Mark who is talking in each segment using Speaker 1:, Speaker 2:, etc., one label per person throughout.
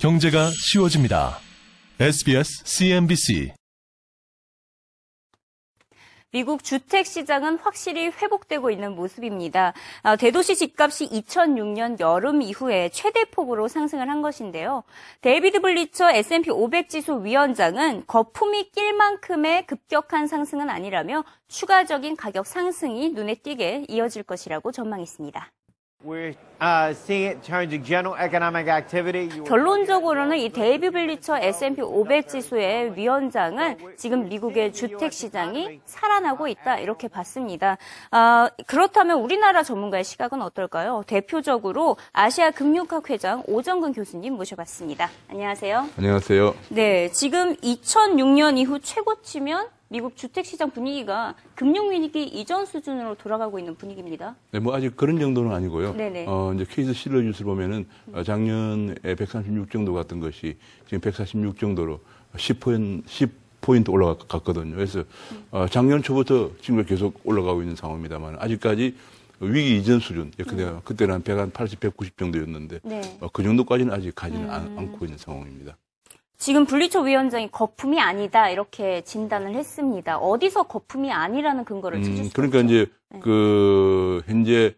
Speaker 1: 경제가 쉬워집니다. SBS CNBC
Speaker 2: 미국 주택 시장은 확실히 회복되고 있는 모습입니다. 아, 대도시 집값이 2006년 여름 이후에 최대폭으로 상승을 한 것인데요. 데이비드 블리처 S&P 500 지수 위원장은 거품이 낄 만큼의 급격한 상승은 아니라며 추가적인 가격 상승이 눈에 띄게 이어질 것이라고 전망했습니다.
Speaker 3: We're uh,
Speaker 2: 결론적으로는 이 데이비 블리처 S&P 500 지수의 위원장은 지금 미국의 주택 시장이 살아나고 있다 이렇게 봤습니다. 아, 그렇다면 우리나라 전문가의 시각은 어떨까요? 대표적으로 아시아 금융학 회장 오정근 교수님 모셔봤습니다. 안녕하세요.
Speaker 4: 안녕하세요.
Speaker 2: 네, 지금 2006년 이후 최고치면 미국 주택 시장 분위기가 금융 위기 이전 수준으로 돌아가고 있는 분위기입니다.
Speaker 4: 네, 뭐 아직 그런 정도는 아니고요.
Speaker 2: 네네.
Speaker 4: 어, 이제 케이스 실러 뉴스를 보면은 어, 작년에 136 정도 갔던 것이 지금 146 정도로 10포인트, 10포인트 올라갔거든요. 그래서 어, 작년 초부터 지금 계속 올라가고 있는 상황입니다만 아직까지 위기 이전 수준, 예, 그때, 그때는 한 100, 80, 190 정도였는데
Speaker 2: 네.
Speaker 4: 어, 그 정도까지는 아직 가지는 않, 않고 있는 상황입니다.
Speaker 2: 지금 블리처 위원장이 거품이 아니다 이렇게 진단을 했습니다. 어디서 거품이 아니라는 근거를 찾을
Speaker 4: 음,
Speaker 2: 수
Speaker 4: 그러니까
Speaker 2: 없죠?
Speaker 4: 이제
Speaker 2: 네.
Speaker 4: 그 현재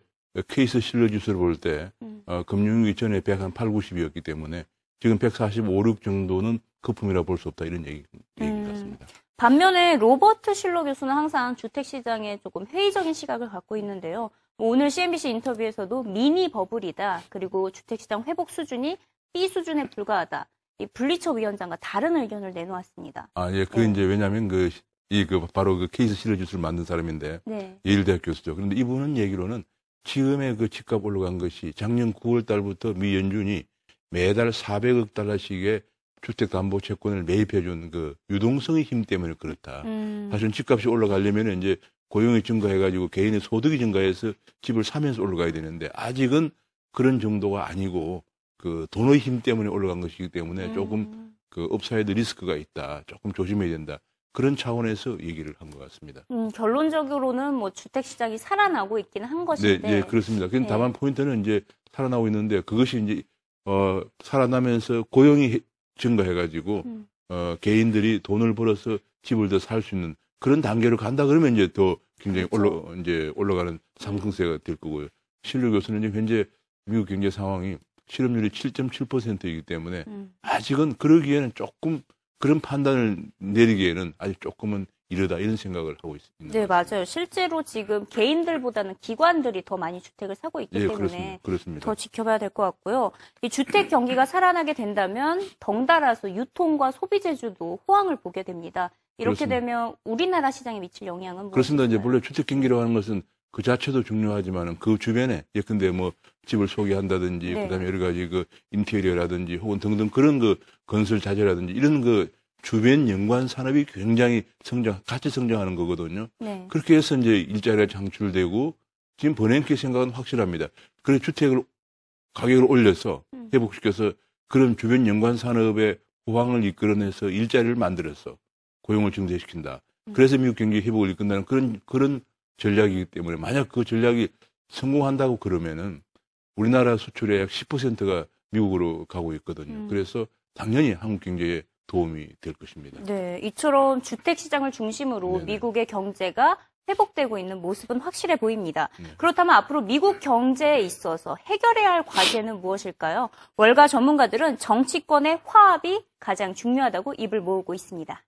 Speaker 4: 케이스 실러 지수를 볼때
Speaker 2: 음.
Speaker 4: 어, 금융위기 전에 100한 8, 90이었기 때문에 지금 145, 6 정도는 거품이라 볼 수 없다 이런 얘기, 얘기
Speaker 2: 음.
Speaker 4: 같습니다.
Speaker 2: 반면에 로버트 실러 교수는 항상 주택 시장에 조금 회의적인 시각을 갖고 있는데요. 오늘 CNBC 인터뷰에서도 미니 버블이다. 그리고 주택 시장 회복 수준이 B 수준에 불과하다. 이 블리처 위원장과 다른 의견을 내놓았습니다.
Speaker 4: 아, 예, 그
Speaker 2: 네.
Speaker 4: 이제 왜냐하면 그, 이, 그, 바로 그 케이스 지수를 만든 사람인데
Speaker 2: 네.
Speaker 4: 예일대학 교수죠. 그런데 이분은 얘기로는 지금의 그 집값 올라간 것이 작년 9월 달부터 미 연준이 매달 400억 달러씩의 주택담보채권을 매입해준 그 유동성의 힘 때문에 그렇다.
Speaker 2: 음,
Speaker 4: 사실은 집값이 올라가려면 이제 고용이 증가해가지고 개인의 소득이 증가해서 집을 사면서 올라가야 되는데 아직은 그런 정도가 아니고 그 돈의 힘 때문에 올라간 것이기 때문에 조금
Speaker 2: 음,
Speaker 4: 그 upside risk가 있다. 조금 조심해야 된다. 그런 차원에서 얘기를 한 것 같습니다.
Speaker 2: 음, 결론적으로는 뭐 주택 시장이 살아나고 있기는 한
Speaker 4: 네,
Speaker 2: 것인데.
Speaker 4: 예, 그렇습니다. 근데
Speaker 2: 네.
Speaker 4: 다만 포인트는 이제 살아나고 있는데 그것이 이제 어 살아나면서 고용이 해- 증가해가지고
Speaker 2: 음.
Speaker 4: 어 개인들이 돈을 벌어서 집을 더 살 수 있는 그런 단계로 간다 그러면 이제 더 굉장히
Speaker 2: 그렇죠.
Speaker 4: 올라 이제 올라가는 상승세가 될 거고요. 실료 교수는 이제 현재 미국 경제 상황이 실업률이 7.7%이기 때문에
Speaker 2: 음.
Speaker 4: 아직은 그러기에는 조금 그런 판단을 내리기에는 아직 조금은 이르다 이런 생각을 하고 있습니다.
Speaker 2: 네, 맞아요. 실제로 지금 개인들보다는 기관들이 더 많이 주택을 사고 있기
Speaker 4: 예,
Speaker 2: 때문에
Speaker 4: 그렇습니다. 그렇습니다.
Speaker 2: 더 지켜봐야 될 것 같고요. 이 주택 경기가 살아나게 된다면 덩달아서 유통과 소비 재주도 호황을 보게 됩니다. 이렇게
Speaker 4: 그렇습니다.
Speaker 2: 되면 우리나라 시장에 미칠 영향은
Speaker 4: 그렇습니다. 이제
Speaker 2: 무엇일까요?
Speaker 4: 물론 주택 경기라고 하는 것은 그 자체도 중요하지만 그 주변에 예컨대 뭐 집을 소개한다든지
Speaker 2: 네.
Speaker 4: 그다음에 여러 가지 그 인테리어라든지 혹은 등등 그런 그 건설 자재라든지 이런 그 주변 연관 산업이 굉장히 성장 같이 성장하는 거거든요.
Speaker 2: 네.
Speaker 4: 그렇게 해서 이제 일자리가 창출되고 지금 버냉키 생각은 확실합니다. 그래 주택을 가격을 올려서
Speaker 2: 음.
Speaker 4: 회복시켜서 그런 주변 연관 산업의 호황을 이끌어내서 일자리를 만들어서 고용을 증대시킨다.
Speaker 2: 음.
Speaker 4: 그래서 미국 경기 회복을 이끈다는 그런 그런 전략이기 때문에 만약 그 전략이 성공한다고 그러면은 우리나라 수출의 약 10%가 미국으로 가고 있거든요.
Speaker 2: 음.
Speaker 4: 그래서 당연히 한국 경제에 도움이 될 것입니다.
Speaker 2: 네, 이처럼 주택 시장을 중심으로
Speaker 4: 네네.
Speaker 2: 미국의 경제가 회복되고 있는 모습은 확실해 보입니다.
Speaker 4: 네.
Speaker 2: 그렇다면 앞으로 미국 경제에 있어서 해결해야 할 과제는 무엇일까요? 월가 전문가들은 정치권의 화합이 가장 중요하다고 입을 모으고 있습니다.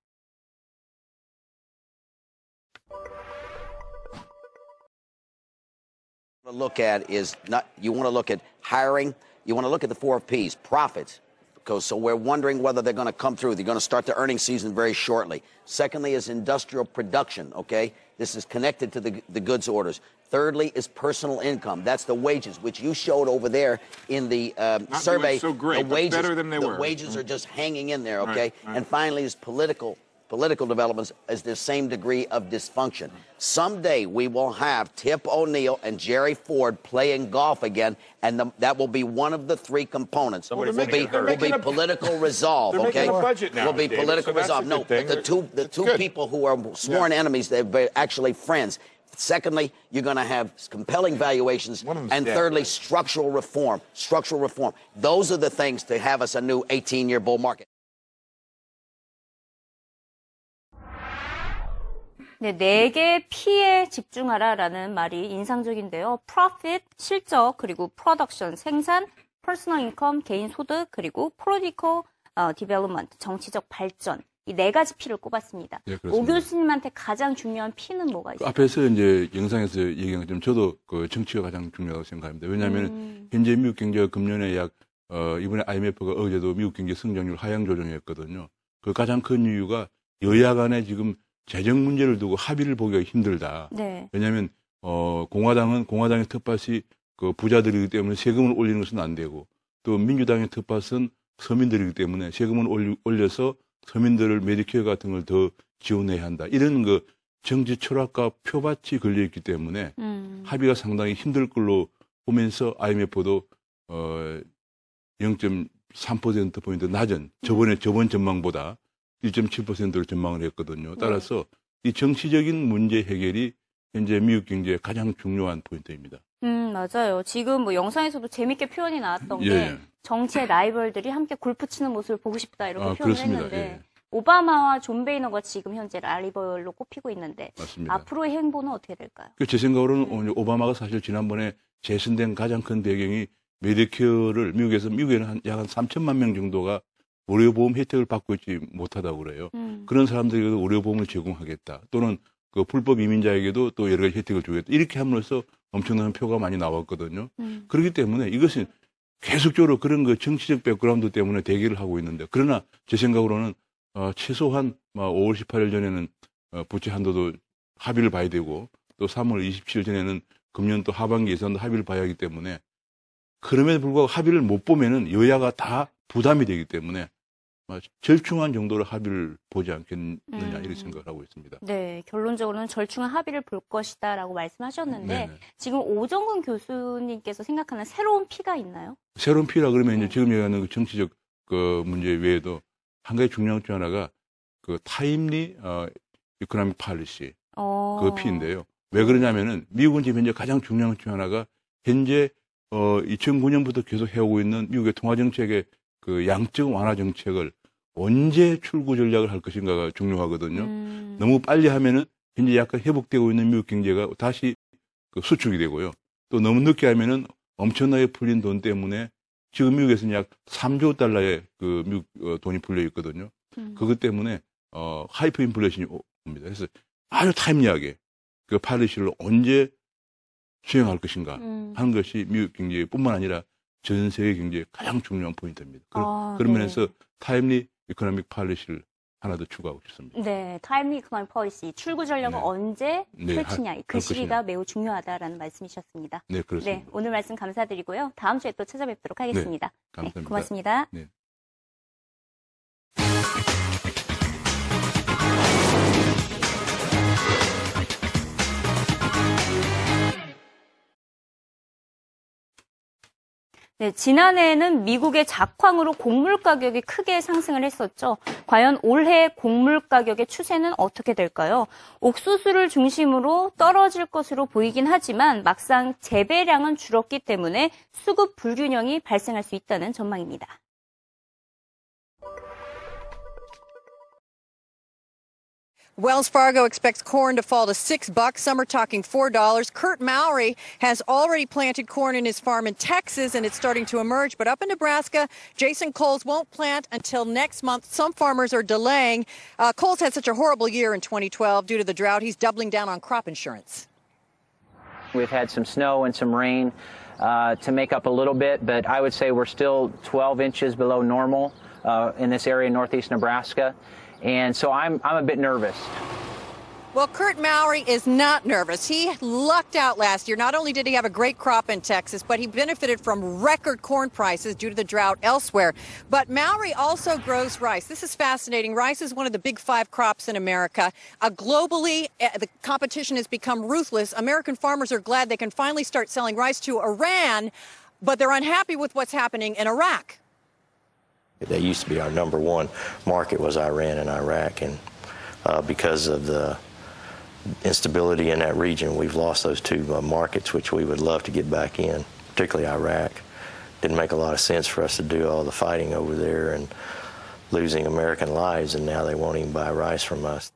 Speaker 5: To look at is not you want to look at hiring you want to look at the four p's profits. Because so we're wondering whether they're going to come through. They're going to start the earnings season very shortly. Secondly is industrial production okay? This is connected to the, the goods orders. Thirdly is personal income. That's the wages which you showed over there in the um,
Speaker 6: Not
Speaker 5: survey.
Speaker 6: so great,
Speaker 5: the wages
Speaker 6: better than they
Speaker 5: the
Speaker 6: were.
Speaker 5: wages are just hanging in there
Speaker 6: Right,
Speaker 5: okay?
Speaker 6: right.
Speaker 5: and finally is political political developments is the same degree of dysfunction. Someday we will have Tip O'Neill and Jerry Ford playing golf again, and the, that will be one of the three components.
Speaker 6: Well,
Speaker 5: will be, will be
Speaker 6: a-
Speaker 5: political resolve. okay,
Speaker 6: making a budget now,
Speaker 5: will be
Speaker 6: David,
Speaker 5: political
Speaker 6: so
Speaker 5: resolve. No,
Speaker 6: thing.
Speaker 5: the two the
Speaker 6: It's
Speaker 5: two
Speaker 6: good.
Speaker 5: people who are sworn enemies, they're actually friends. Secondly, you're going to have compelling valuations.
Speaker 6: One of them's
Speaker 5: And
Speaker 6: dead,
Speaker 5: thirdly,
Speaker 6: right?
Speaker 5: structural reform. Structural reform. Those are the things to have us a new 18 year bull market.
Speaker 2: 네, 네 개의 P에 집중하라라는 말이 인상적인데요. profit, 실적, 그리고 production, 생산, personal income, 개인 소득, 그리고 political 어, development, 정치적 발전. 이 네 가지 P를 꼽았습니다.
Speaker 4: 네,
Speaker 2: 오. 교수님한테 가장 중요한 P는 뭐가
Speaker 4: 그
Speaker 2: 있어요?
Speaker 4: 앞에서 이제 영상에서 얘기한 것처럼 저도 그 정치가 가장 중요하다고 생각합니다. 왜냐하면
Speaker 2: 음.
Speaker 4: 현재 미국 경제가 금년에 약 어, 이번에 IMF가 어제도 미국 경제 성장률 하향 조정했거든요. 그 가장 큰 이유가 여야 간에 지금 재정 문제를 두고 합의를 보기가 힘들다.
Speaker 2: 네.
Speaker 4: 왜냐하면 어, 공화당은 공화당의 텃밭이 그 부자들이기 때문에 세금을 올리는 것은 안 되고 또 민주당의 텃밭은 서민들이기 때문에 세금을 올려서 서민들을 메디케어 같은 걸 더 지원해야 한다. 이런 그 정치 철학과 표밭이 걸려 있기 때문에
Speaker 2: 음.
Speaker 4: 합의가 상당히 힘들 걸로 보면서 IMF도 어 0.3%포인트 낮은 저번에 저번 전망보다 1.7%로 전망을 했거든요. 따라서 이 정치적인 문제 해결이 현재 미국 경제의 가장 중요한 포인트입니다.
Speaker 2: 음, 맞아요. 지금 뭐 영상에서도 재밌게 표현이 나왔던
Speaker 4: 예,
Speaker 2: 게
Speaker 4: 예.
Speaker 2: 정치의 라이벌들이 함께 골프 치는 모습을 보고 싶다 이렇게
Speaker 4: 아,
Speaker 2: 표현을
Speaker 4: 그렇습니다.
Speaker 2: 했는데
Speaker 4: 예.
Speaker 2: 오바마와 존 베이너가 지금 현재 라이벌로 꼽히고 있는데
Speaker 4: 맞습니다.
Speaker 2: 앞으로의 행보는 어떻게 될까요?
Speaker 4: 그제 생각으로는 오늘 오바마가 사실 지난번에 재선된 가장 큰 배경이 Medicare를 미국에서 미국에는 한약한 3천만 명 정도가 의료보험 혜택을 받고 있지 못하다고 그래요.
Speaker 2: 음.
Speaker 4: 그런 사람들에게도 의료보험을 제공하겠다. 또는 그 불법 이민자에게도 또 여러 가지 혜택을 주겠다. 이렇게 함으로써 엄청난 표가 많이 나왔거든요.
Speaker 2: 음.
Speaker 4: 그렇기 때문에 이것은 계속적으로 그런 그 정치적 background 때문에 대기를 하고 있는데 그러나 제 생각으로는 어, 최소한 뭐 5월 18일 전에는 어, 부채 한도도 합의를 봐야 되고 또 3월 27일 전에는 금년 또 하반기 예산도 합의를 봐야 하기 때문에 그럼에도 불구하고 합의를 못 보면은 여야가 다 부담이 되기 때문에 어, 절충한 정도로 합의를 보지 않겠느냐
Speaker 2: 음.
Speaker 4: 이렇게 생각을 하고 있습니다.
Speaker 2: 네, 결론적으로는 절충한 합의를 볼 것이다라고 말씀하셨는데
Speaker 4: 네네.
Speaker 2: 지금 오정근 교수님께서 생각하는 새로운 피가 있나요?
Speaker 4: 새로운 피라 그러면
Speaker 2: 네.
Speaker 4: 이제 지금 얘기하는 그 정치적 그 문제 외에도 한 가지 중요한 것중 하나가 그 timely 어 economic policy
Speaker 2: 어.
Speaker 4: 그 P인데요. 왜 그러냐면은 미국은 지금 현재 가장 중요한 것중 하나가 현재 어 2009년부터 계속 해오고 있는 미국의 통화 정책의 그 양적 완화 정책을 언제 출구 전략을 할 것인가가 중요하거든요.
Speaker 2: 음.
Speaker 4: 너무 빨리 하면은 현재 약간 회복되고 있는 미국 경제가 다시 그 수축이 되고요. 또 너무 늦게 하면은 엄청나게 풀린 돈 때문에 지금 미국에서는 약 3조 달러의 그 미국 어, 돈이 풀려 있거든요.
Speaker 2: 음.
Speaker 4: 그것 때문에 어 하이퍼 인플레이션이 옵니다. 그래서 아주 timely하게 그 policy를 언제 수행할 것인가
Speaker 2: 음.
Speaker 4: 하는 것이 미국 경제뿐만 아니라 전 세계 경제의 가장 중요한 포인트입니다. 그,
Speaker 2: 아,
Speaker 4: 그런
Speaker 2: 네.
Speaker 4: 면에서 timely economic policy를 하나 더 추가하고 싶습니다.
Speaker 2: 네, timely economic policy 출구 전략을
Speaker 4: 네.
Speaker 2: 언제
Speaker 4: 네,
Speaker 2: 펼치냐
Speaker 4: 할- 그할
Speaker 2: 시기가
Speaker 4: 것이냐.
Speaker 2: 매우 중요하다라는 말씀이셨습니다.
Speaker 4: 네, 그렇습니다.
Speaker 2: 네, 오늘 말씀 감사드리고요. 다음 주에 또 찾아뵙도록 하겠습니다. 네,
Speaker 4: 감사합니다.
Speaker 2: 고맙습니다.
Speaker 4: 네.
Speaker 2: 네, 지난해에는 미국의 작황으로 곡물 가격이 크게 상승을 했었죠. 과연 올해 곡물 가격의 추세는 어떻게 될까요? 옥수수를 중심으로 떨어질 것으로 보이긴 하지만 막상 재배량은 줄었기 때문에 수급 불균형이 발생할 수 있다는 전망입니다.
Speaker 7: Wells Fargo expects corn to fall to six bucks. Some are talking four dollars. Kurt Mowry has already planted corn in his farm in Texas, and it's starting to emerge. But up in Nebraska, Jason Coles won't plant until next month. Some farmers are delaying. Uh, Coles had such a horrible year in 2012 due to the drought. He's doubling down on crop insurance.
Speaker 8: We've had some snow and some rain uh, to make up a little bit, but I would say we're still 12 inches below normal uh, in this area in northeast Nebraska. And so I'm, I'm a bit nervous.
Speaker 7: Well, Kurt Mowry is not nervous. He lucked out last year. Not only did he have a great crop in Texas, but he benefited from record corn prices due to the drought elsewhere. But Mowry also grows rice. This is fascinating. Rice is one of the big five crops in America. Uh, globally, uh, the competition has become ruthless. American farmers are glad they can finally start selling rice to Iran, but they're unhappy with what's happening in Iraq.
Speaker 9: They used to be our number one market was Iran and Iraq, and uh, because of the instability in that region. We've lost those two uh, markets, which we would love to get back in, particularly Iraq. Didn't make a lot of sense for us to do all the fighting over there and losing American lives, and now they won't even buy rice from us.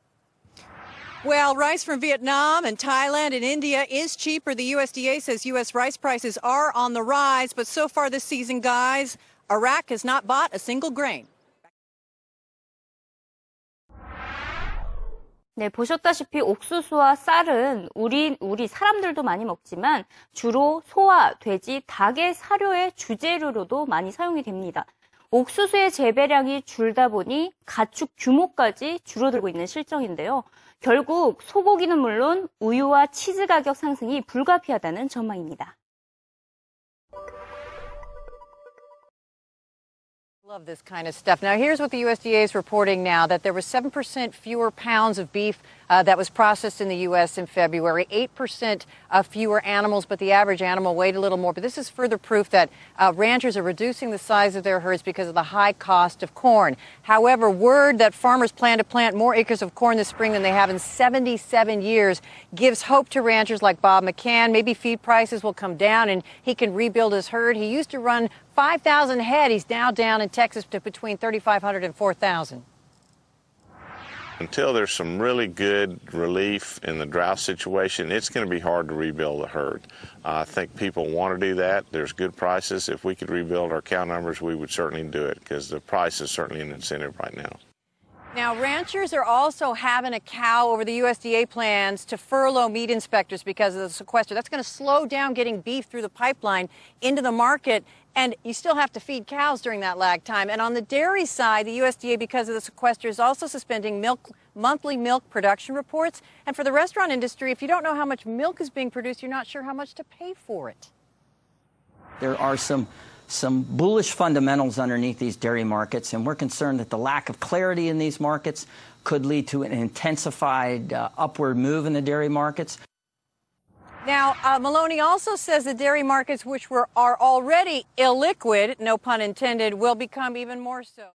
Speaker 7: Well, rice from Vietnam and Thailand and India is cheaper. The USDA says U.S. rice prices are on the rise, but so far this season, guys, Iraq has not bought a single grain.
Speaker 2: 네, 보셨다시피 옥수수와 쌀은 우리, 우리 사람들도 많이 먹지만 주로 소와 돼지, 닭의 사료의 주재료로도 많이 사용이 됩니다. 옥수수의 재배량이 줄다 보니 가축 규모까지 줄어들고 있는 실정인데요. 결국 소고기는 물론 우유와 치즈 가격 상승이 불가피하다는 전망입니다.
Speaker 7: Love this kind of stuff. Now, here's what the USDA is reporting now that there was 7% fewer pounds of beef uh, that was processed in the U.S. in February, 8% of fewer animals, but the average animal weighed a little more. But this is further proof that uh, ranchers are reducing the size of their herds because of the high cost of corn. However, word that farmers plan to plant more acres of corn this spring than they have in 77 years gives hope to ranchers like Bob McCann. Maybe feed prices will come down and he can rebuild his herd. He used to run 5,000 head. He's now down in Texas to between 3,500 and 4,000.
Speaker 6: Until there's some really good relief in the drought situation, it's going to be hard to rebuild the herd. Uh, I think people want to do that. There's good prices. If we could rebuild our cow numbers, we would certainly do it because the price is certainly an incentive right now.
Speaker 7: Now, ranchers are also having a cow over the USDA plans to furlough meat inspectors because of the sequester. That's going to slow down getting beef through the pipeline into the market, and you still have to feed cows during that lag time. And on the dairy side, the USDA, because of the sequester, is also suspending milk monthly milk production reports. And for the restaurant industry, if you don't know how much milk is being produced, you're not sure how much to pay for it.
Speaker 10: There are some some bullish fundamentals underneath these dairy markets, and we're concerned that the lack of clarity in these markets could lead to an intensified uh, upward move in the dairy markets.
Speaker 7: Now, uh, Maloney also says the dairy markets, which were are already illiquid, no pun intended, will become even more so.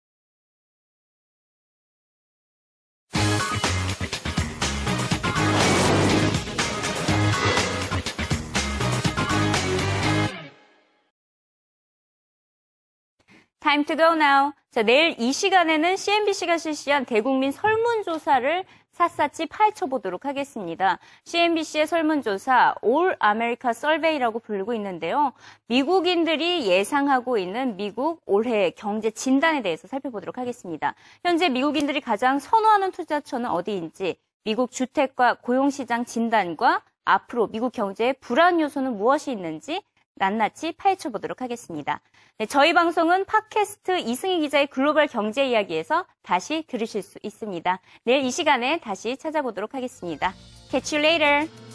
Speaker 2: Time to go now. 자, 내일 이 시간에는 CNBC가 실시한 대국민 설문조사를 샅샅이 파헤쳐 보도록 하겠습니다. CNBC의 설문조사 All America Survey라고 부르고 있는데요. 미국인들이 예상하고 있는 미국 올해 경제 진단에 대해서 살펴보도록 하겠습니다. 현재 미국인들이 가장 선호하는 투자처는 어디인지, 미국 주택과 고용시장 진단과 앞으로 미국 경제의 불안 요소는 무엇이 있는지 낱낱이 파헤쳐 보도록 하겠습니다. 네, 저희 방송은 팟캐스트 이승희 기자의 글로벌 경제 이야기에서 다시 들으실 수 있습니다. 내일 이 시간에 다시 찾아보도록 하겠습니다. Catch you later.